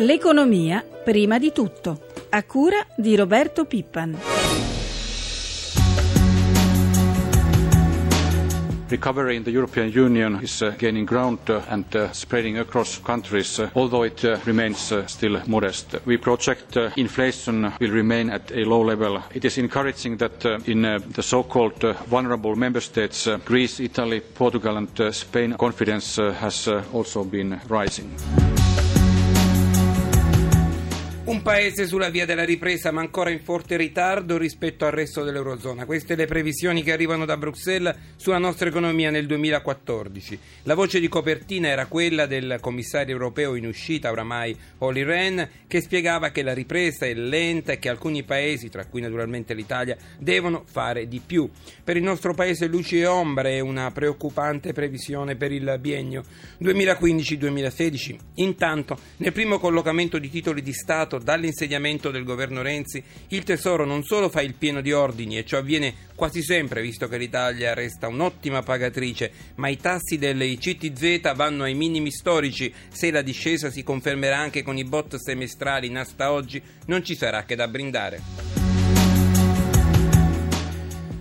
L'economia prima di tutto, a cura di Roberto Pippan. Recovery in the European Union is uh, gaining ground uh, and uh, spreading across countries, uh, although it uh, remains uh, still modest. We project inflation will remain at a low level. It is encouraging that in the so-called vulnerable member states, Greece, Italy, Portugal and Spain, confidence has also been rising. Un paese sulla via della ripresa ma ancora in forte ritardo rispetto al resto dell'Eurozona. Queste le previsioni che arrivano da Bruxelles sulla nostra economia nel 2014. La voce di copertina era quella del commissario europeo in uscita, oramai Olli Rehn, che spiegava che la ripresa è lenta e che alcuni paesi, tra cui naturalmente l'Italia, devono fare di più. Per il nostro paese luci e ombre è una preoccupante previsione per il biennio 2015-2016. Intanto, nel primo collocamento di titoli di Stato dall'insediamento del governo Renzi, il Tesoro non solo fa il pieno di ordini, e ciò avviene quasi sempre visto che l'Italia resta un'ottima pagatrice, ma i tassi delle CTZ vanno ai minimi storici. Se la discesa si confermerà anche con i bot semestrali in asta oggi, non ci sarà che da brindare.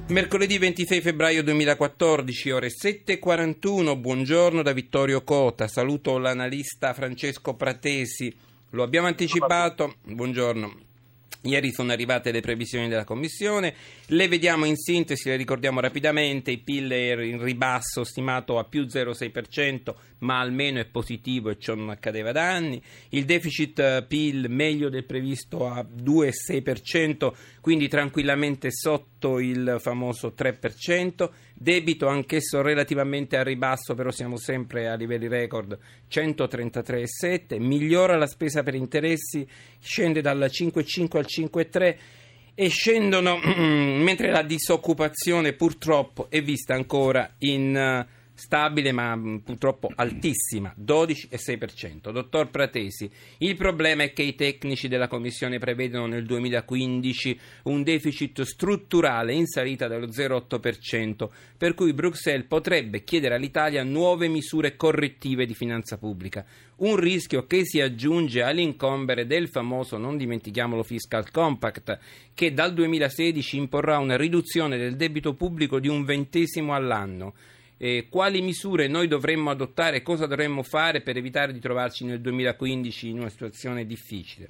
Mercoledì 26 febbraio 2014, ore 7.41, buongiorno da Vittorio Cota, saluto l'analista Francesco Pratesi. Lo abbiamo anticipato, buongiorno. Ieri sono arrivate le previsioni della Commissione, le vediamo in sintesi, le ricordiamo rapidamente, il PIL è in ribasso stimato a più 0,6%, ma almeno è positivo e ciò non accadeva da anni, il deficit eh, PIL meglio del previsto a 2,6%, quindi tranquillamente sotto il famoso 3%, debito anch'esso relativamente a ribasso, però siamo sempre a livelli record 133,7, migliora la spesa per interessi, scende dal 5,5 al 5,3 e scendono mentre la disoccupazione purtroppo è vista ancora in stabile ma mm, purtroppo altissima, 12,6%. Dottor Pratesi, il problema è che i tecnici della Commissione prevedono nel 2015 un deficit strutturale in salita dello 0,8%, per cui Bruxelles potrebbe chiedere all'Italia nuove misure correttive di finanza pubblica. Un rischio che si aggiunge all'incombere del famoso, non dimentichiamolo, Fiscal Compact, che dal 2016 imporrà una riduzione del debito pubblico di un ventesimo all'anno eh, quali misure noi dovremmo adottare, cosa dovremmo fare per evitare di trovarci nel 2015 in una situazione difficile?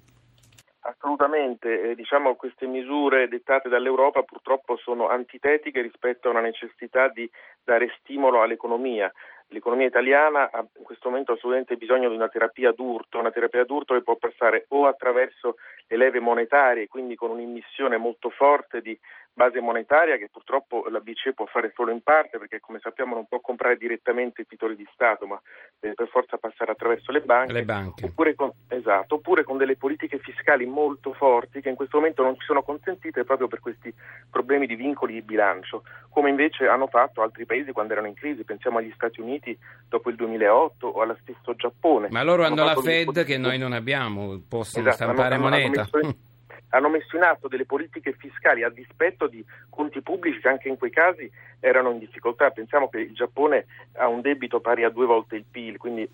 Assolutamente, eh, diciamo queste misure dettate dall'Europa purtroppo sono antitetiche rispetto a una necessità di dare stimolo all'economia. L'economia italiana ha in questo momento assolutamente bisogno di una terapia d'urto, una terapia d'urto che può passare o attraverso le leve monetarie, quindi con un'immissione molto forte di base monetaria che purtroppo la BCE può fare solo in parte perché come sappiamo non può comprare direttamente i titoli di Stato ma deve per forza passare attraverso le banche, le banche. Oppure, con, esatto, oppure con delle politiche fiscali molto forti che in questo momento non ci sono consentite proprio per questi problemi di vincoli di bilancio come invece hanno fatto altri paesi quando erano in crisi, pensiamo agli Stati Uniti dopo il 2008 o allo stesso Giappone. Ma loro hanno, hanno la Fed che noi non abbiamo, possono esatto, stampare hanno, moneta. Hanno messo, hanno messo in atto delle politiche fiscali a dispetto di conti pubblici che anche in quei casi erano in difficoltà. Pensiamo che il Giappone ha un debito pari a due volte il PIL, quindi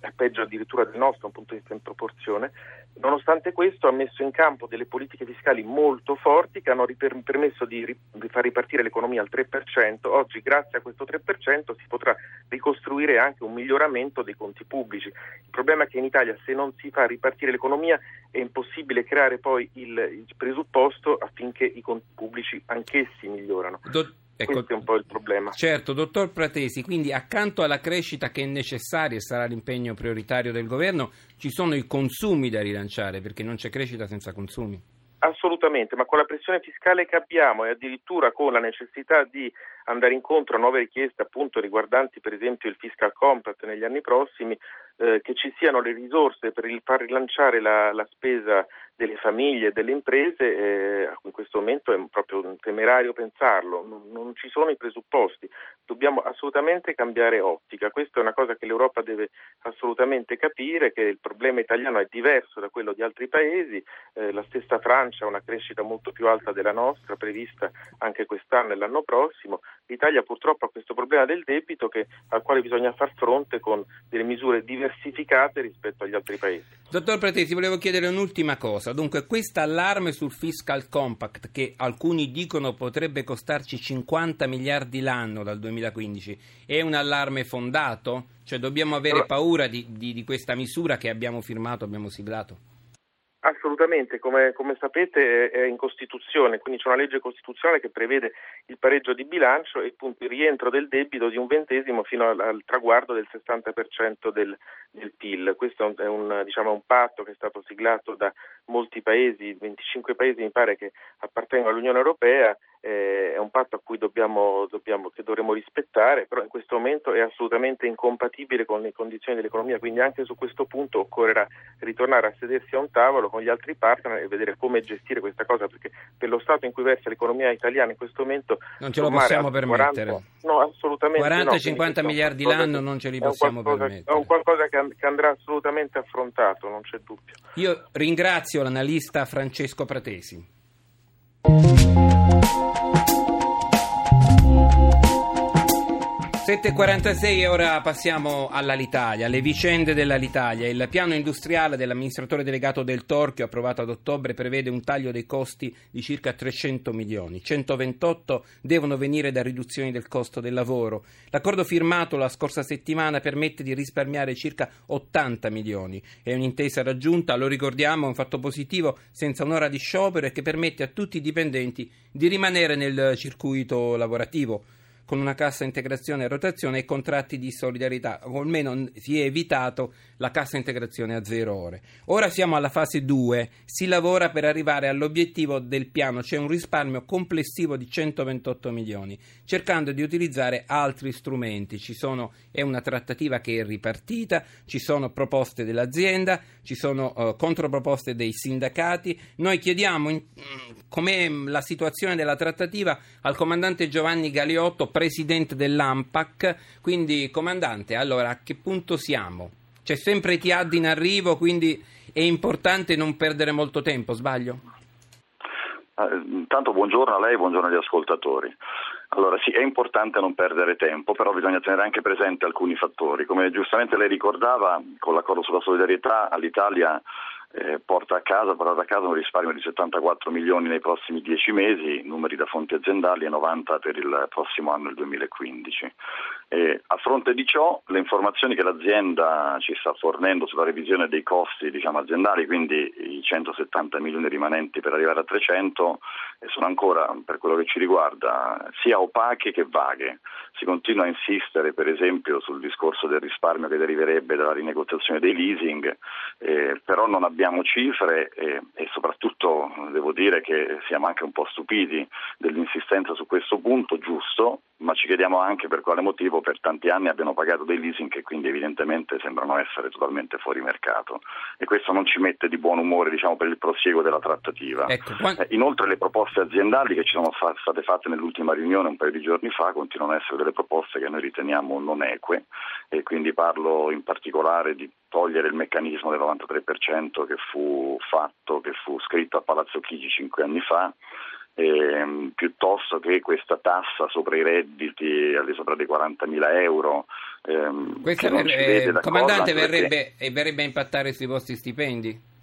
è peggio addirittura del nostro da un punto di vista in proporzione. Nonostante questo ha messo in campo delle politiche fiscali molto forti che hanno permesso di, far ripartire l'economia al 3%. Oggi grazie a questo 3% si potrà ricostruire anche un miglioramento dei conti pubblici. Il problema è che in Italia se non si fa ripartire l'economia è impossibile creare poi il, il presupposto affinché i conti pubblici anch'essi migliorano. Do- Ecco, Questo è un po' il problema. Certo, dottor Pratesi, quindi accanto alla crescita che è necessaria e sarà l'impegno prioritario del governo, ci sono i consumi da rilanciare, perché non c'è crescita senza consumi. Assolutamente, ma con la pressione fiscale che abbiamo e addirittura con la necessità di andare incontro a nuove richieste appunto riguardanti per esempio il fiscal compact negli anni prossimi, eh, che ci siano le risorse per il far rilanciare la, la spesa delle famiglie e delle imprese, eh, in questo momento è proprio temerario pensarlo, non, non, ci sono i presupposti, dobbiamo assolutamente cambiare ottica, questa è una cosa che l'Europa deve assolutamente capire, che il problema italiano è diverso da quello di altri paesi, eh, la stessa Francia ha una crescita molto più alta della nostra, prevista anche quest'anno e l'anno prossimo, l'Italia purtroppo ha questo problema del debito che, al quale bisogna far fronte con delle misure diversificate rispetto agli altri paesi. Dottor Pratesi, volevo chiedere un'ultima cosa. Dunque, questo allarme sul fiscal compact, che alcuni dicono potrebbe costarci 50 miliardi l'anno dal 2015, è un allarme fondato? Cioè dobbiamo avere paura di, di, di questa misura che abbiamo firmato, abbiamo siglato? Assolutamente, come, come, sapete è in Costituzione, quindi c'è una legge costituzionale che prevede il pareggio di bilancio e appunto il rientro del debito di un ventesimo fino al, al traguardo del 60% del, del, PIL. Questo è un, diciamo, un, patto che è stato siglato da molti paesi, 25 paesi mi pare che appartengono all'Unione Europea eh, è un patto a cui dobbiamo, dobbiamo, che dovremo rispettare, però in questo momento è assolutamente incompatibile con le condizioni dell'economia, quindi anche su questo punto occorrerà ritornare a sedersi a un tavolo con gli altri partner e vedere come gestire questa cosa, perché per lo stato in cui versa l'economia italiana in questo momento non ce lo possiamo permettere. 40, no, assolutamente 40-50 no, miliardi l'anno non ce li possiamo permettere. È un qualcosa che, che andrà assolutamente affrontato, non c'è dubbio. Io ringrazio l'analista Francesco Pratesi. 7.46 e ora passiamo all'Alitalia, alle vicende dell'Alitalia. Il piano industriale dell'amministratore delegato del Torchio, approvato ad ottobre, prevede un taglio dei costi di circa 300 milioni. 128 devono venire da riduzioni del costo del lavoro. L'accordo firmato la scorsa settimana permette di risparmiare circa 80 milioni. È un'intesa raggiunta, lo ricordiamo, un fatto positivo, senza un'ora di sciopero e che permette a tutti i dipendenti di rimanere nel circuito lavorativo con una cassa integrazione e rotazione e contratti di solidarietà, o almeno si è evitato la cassa integrazione a zero ore. Ora siamo alla fase 2, si lavora per arrivare all'obiettivo del piano, c'è un risparmio complessivo di 128 milioni, cercando di utilizzare altri strumenti. Sono, è una trattativa che è ripartita, ci sono proposte dell'azienda, ci sono uh, controproposte dei sindacati. Noi chiediamo in, mm, com'è la situazione della trattativa al comandante Giovanni Galiotto, presidente dell'AMPAC. Quindi, comandante, allora a che punto siamo? C'è sempre Tiad in arrivo, quindi è importante non perdere molto tempo, sbaglio? Eh, intanto buongiorno a lei, buongiorno agli ascoltatori. Allora sì, è importante non perdere tempo, però bisogna tenere anche presente alcuni fattori. Come giustamente lei ricordava, con l'accordo sulla solidarietà all'Italia eh, porta a casa, a casa un risparmio di 74 milioni nei prossimi 10 mesi, numeri da fonti aziendali e 90 per il prossimo anno, il 2015. E a fronte di ciò, le informazioni che l'azienda ci sta fornendo sulla revisione dei costi diciamo, aziendali, quindi i 170 milioni rimanenti per arrivare a 300, sono ancora, per quello che ci riguarda, sia opache che vaghe. Si continua a insistere, per esempio, sul discorso del risparmio che deriverebbe dalla rinegoziazione dei leasing, eh, però non abbiamo cifre eh, e soprattutto devo dire che siamo anche un po' stupiti dell'insistenza su questo punto, giusto, ma ci chiediamo anche per quale motivo per tanti anni abbiano pagato dei leasing che quindi evidentemente sembrano essere totalmente fuori mercato e questo non ci mette di buon umore diciamo, per il prosieguo della trattativa. Ecco, quando... eh, inoltre le proposte aziendali che ci sono state fatte nell'ultima riunione un paio di giorni fa continuano ad essere delle proposte che noi riteniamo non eque e quindi parlo in particolare di togliere il meccanismo del 93% che fu fatto, che fu scritto a Palazzo Chigi cinque anni fa ehm, piuttosto che questa tassa sopra i redditi al di sopra dei 40.000 euro. Ehm, Questa ver- eh, comandante verrebbe, perché... verrebbe a impattare sui vostri stipendi?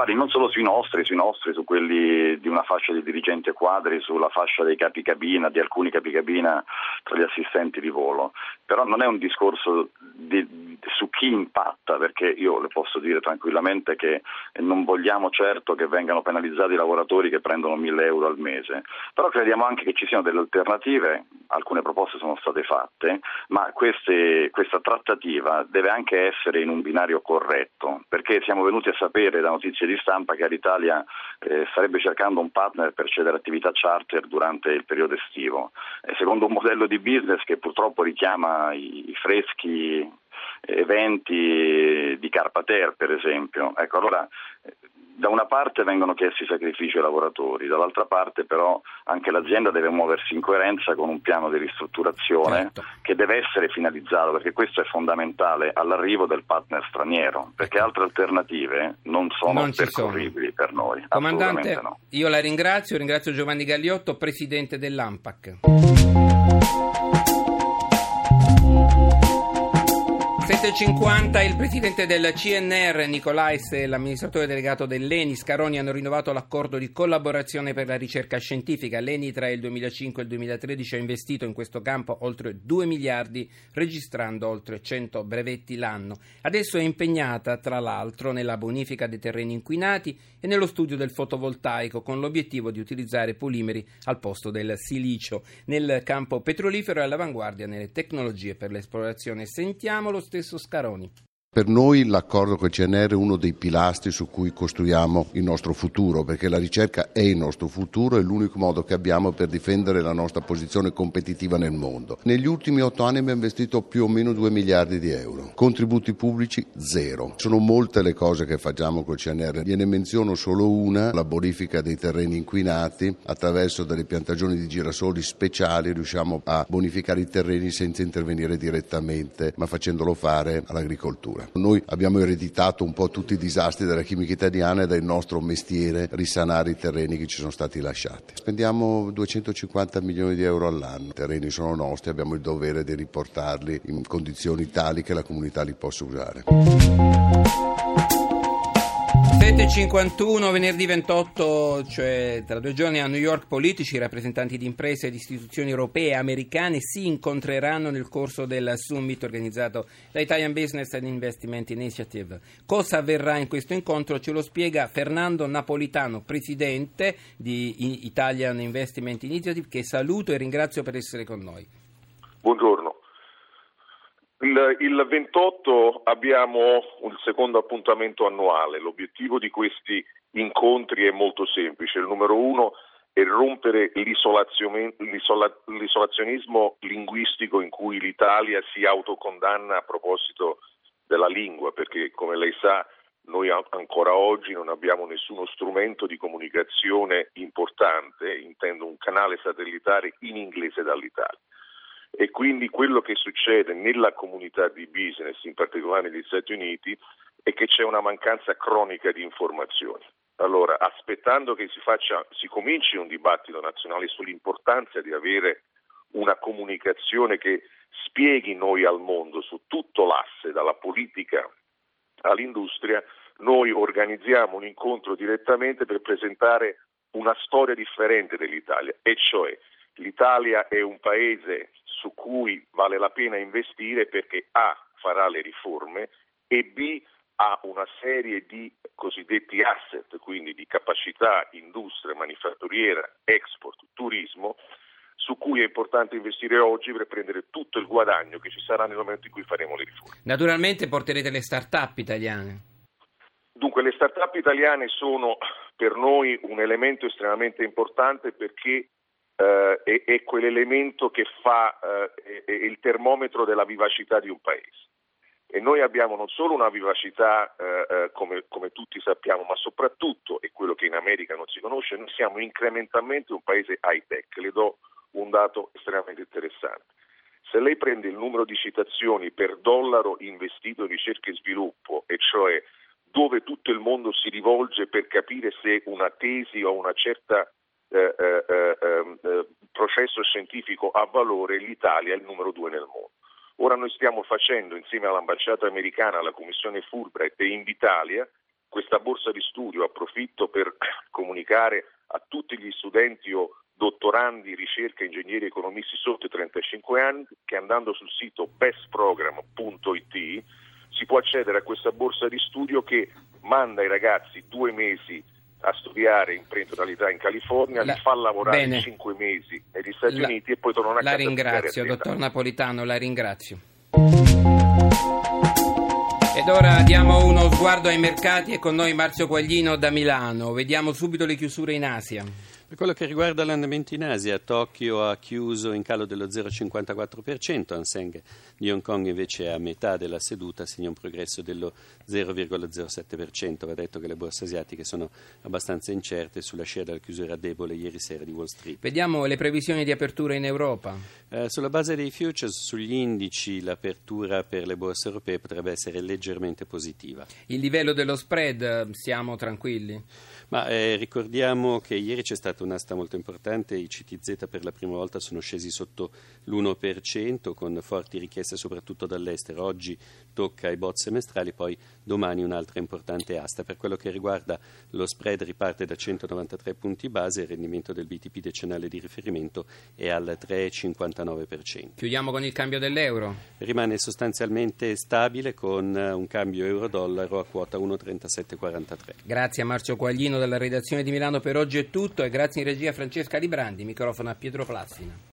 Guardi, non solo sui nostri, sui nostri, su quelli di una fascia di dirigenti e quadri, sulla fascia dei capicabina, di alcuni capicabina tra gli assistenti di volo, però non è un discorso di, su chi impatta, perché io le posso dire tranquillamente che non vogliamo certo che vengano penalizzati i lavoratori che prendono 1000 euro al mese, però crediamo anche che ci siano delle alternative, alcune proposte sono state fatte, ma queste, questa trattativa deve anche essere in un binario corretto, perché siamo venuti a sapere da notizie di stampa che l'Italia eh, starebbe cercando un partner per cedere attività charter durante il periodo estivo, eh, secondo un modello di business che purtroppo richiama i, i freschi eventi di Carpater per esempio. Ecco, allora, da una parte vengono chiesti sacrifici ai lavoratori, dall'altra parte però anche l'azienda deve muoversi in coerenza con un piano di ristrutturazione certo. che deve essere finalizzato, perché questo è fondamentale all'arrivo del partner straniero, perché altre alternative non sono non percorribili sono. per noi. Comandante, no. io la ringrazio, ringrazio Giovanni Gagliotto, presidente dell'AMPAC. 7.50 il presidente del CNR Nicolais e l'amministratore delegato dell'ENI Scaroni hanno rinnovato l'accordo di collaborazione per la ricerca scientifica. L'ENI tra il 2005 e il 2013 ha investito in questo campo oltre 2 miliardi registrando oltre 100 brevetti l'anno. Adesso è impegnata tra l'altro nella bonifica dei terreni inquinati e nello studio del fotovoltaico con l'obiettivo di utilizzare polimeri al posto del silicio. Nel campo petrolifero è all'avanguardia nelle tecnologie per l'esplorazione. Sentiamo lo stesso Scaroni. Per noi l'accordo con il CNR è uno dei pilastri su cui costruiamo il nostro futuro, perché la ricerca è il nostro futuro, è l'unico modo che abbiamo per difendere la nostra posizione competitiva nel mondo. Negli ultimi otto anni abbiamo investito più o meno 2 miliardi di euro, contributi pubblici zero. Sono molte le cose che facciamo col CNR, gliene menziono solo una, la bonifica dei terreni inquinati, attraverso delle piantagioni di girasoli speciali riusciamo a bonificare i terreni senza intervenire direttamente, ma facendolo fare all'agricoltura agricoltura. Noi abbiamo ereditato un po' tutti i disastri della chimica italiana ed è nostro mestiere risanare i terreni che ci sono stati lasciati. Spendiamo 250 milioni di euro all'anno, i terreni sono nostri, abbiamo il dovere di riportarli in condizioni tali che la comunità li possa usare. 7.51 venerdì 28, cioè tra due giorni a New York politici, rappresentanti di imprese e di istituzioni europee e americane si incontreranno nel corso del summit organizzato da Italian Business and Investment Initiative. Cosa avverrà in questo incontro ce lo spiega Fernando Napolitano, presidente di Italian Investment Initiative, che saluto e ringrazio per essere con noi. Buongiorno. Il, il 28 abbiamo un secondo appuntamento annuale. L'obiettivo di questi incontri è molto semplice. Il numero uno è rompere l'isolazionismo linguistico in cui l'Italia si autocondanna a proposito della lingua, perché come lei sa noi ancora oggi non abbiamo nessuno strumento di comunicazione importante, intendo un canale satellitare in inglese dall'Italia e quindi quello che succede nella comunità di business, in particolare negli Stati Uniti, è che c'è una mancanza cronica di informazioni. Allora, aspettando che si, faccia, si cominci un dibattito nazionale sull'importanza di avere una comunicazione che spieghi noi al mondo su tutto l'asse, dalla politica all'industria, noi organizziamo un incontro direttamente per presentare una storia differente dell'Italia, e cioè l'Italia è un paese su cui vale la pena investire perché A farà le riforme e B ha una serie di cosiddetti asset, quindi di capacità, industria, manifatturiera, export, turismo, su cui è importante investire oggi per prendere tutto il guadagno che ci sarà nel momento in cui faremo le riforme. Naturalmente porterete le start-up italiane. Dunque le start-up italiane sono per noi un elemento estremamente importante perché eh, è, è, quell'elemento che fa eh, è, il termometro della vivacità di un paese. E noi abbiamo non solo una vivacità, eh, eh, come, come, tutti sappiamo, ma soprattutto, e quello che in America non si conosce, noi siamo incrementalmente un paese high tech. Le do un dato estremamente interessante. Se lei prende il numero di citazioni per dollaro investito in ricerca e sviluppo, e cioè dove tutto il mondo si rivolge per capire se una tesi o una certa eh, eh, eh, ehm, eh, processo scientifico ha valore, l'Italia è il numero due nel mondo. Ora noi stiamo facendo insieme all'ambasciata americana, alla commissione Fulbright e Invitalia questa borsa di studio, approfitto per comunicare a tutti gli studenti o dottorandi, ricerca, ingegneri economisti sotto i 35 anni che andando sul sito bestprogram.it si può accedere a questa borsa di studio che manda ai ragazzi due mesi a studiare imprenditorialità in California, la, li fa lavorare bene. 5 mesi negli Stati la, Uniti e poi tornano a casa. La ringrazio, dottor Napolitano, la ringrazio. Ed ora diamo uno sguardo ai mercati e con noi Marzio Quaglino da Milano. Vediamo subito le chiusure in Asia. Per quello che riguarda l'andamento in Asia, Tokyo ha chiuso in calo dello 0,54%, Hang Seng di Hong Kong invece è a metà della seduta, segna un progresso dello 0,07%. Va detto che le borse asiatiche sono abbastanza incerte sulla scia della chiusura debole ieri sera di Wall Street. Vediamo le previsioni di apertura in Europa. Eh, sulla base dei futures, sugli indici, l'apertura per le borse europee potrebbe essere leggermente positiva. Il livello dello spread, siamo tranquilli? Ma eh, ricordiamo che ieri c'è stata un'asta molto importante, i CTZ per la prima volta sono scesi sotto l'1% con forti richieste soprattutto dall'estero. Oggi tocca ai bot semestrali, poi domani un'altra importante asta. Per quello che riguarda lo spread riparte da 193 punti base, il rendimento del BTP decennale di riferimento è al 3,59%. Chiudiamo con il cambio dell'euro. Rimane sostanzialmente stabile con un cambio euro-dollaro a quota 1,3743. Grazie a Marcio Quaglino della redazione di Milano per oggi è tutto e grazie in regia Francesca Librandi, microfono a Pietro Plassina.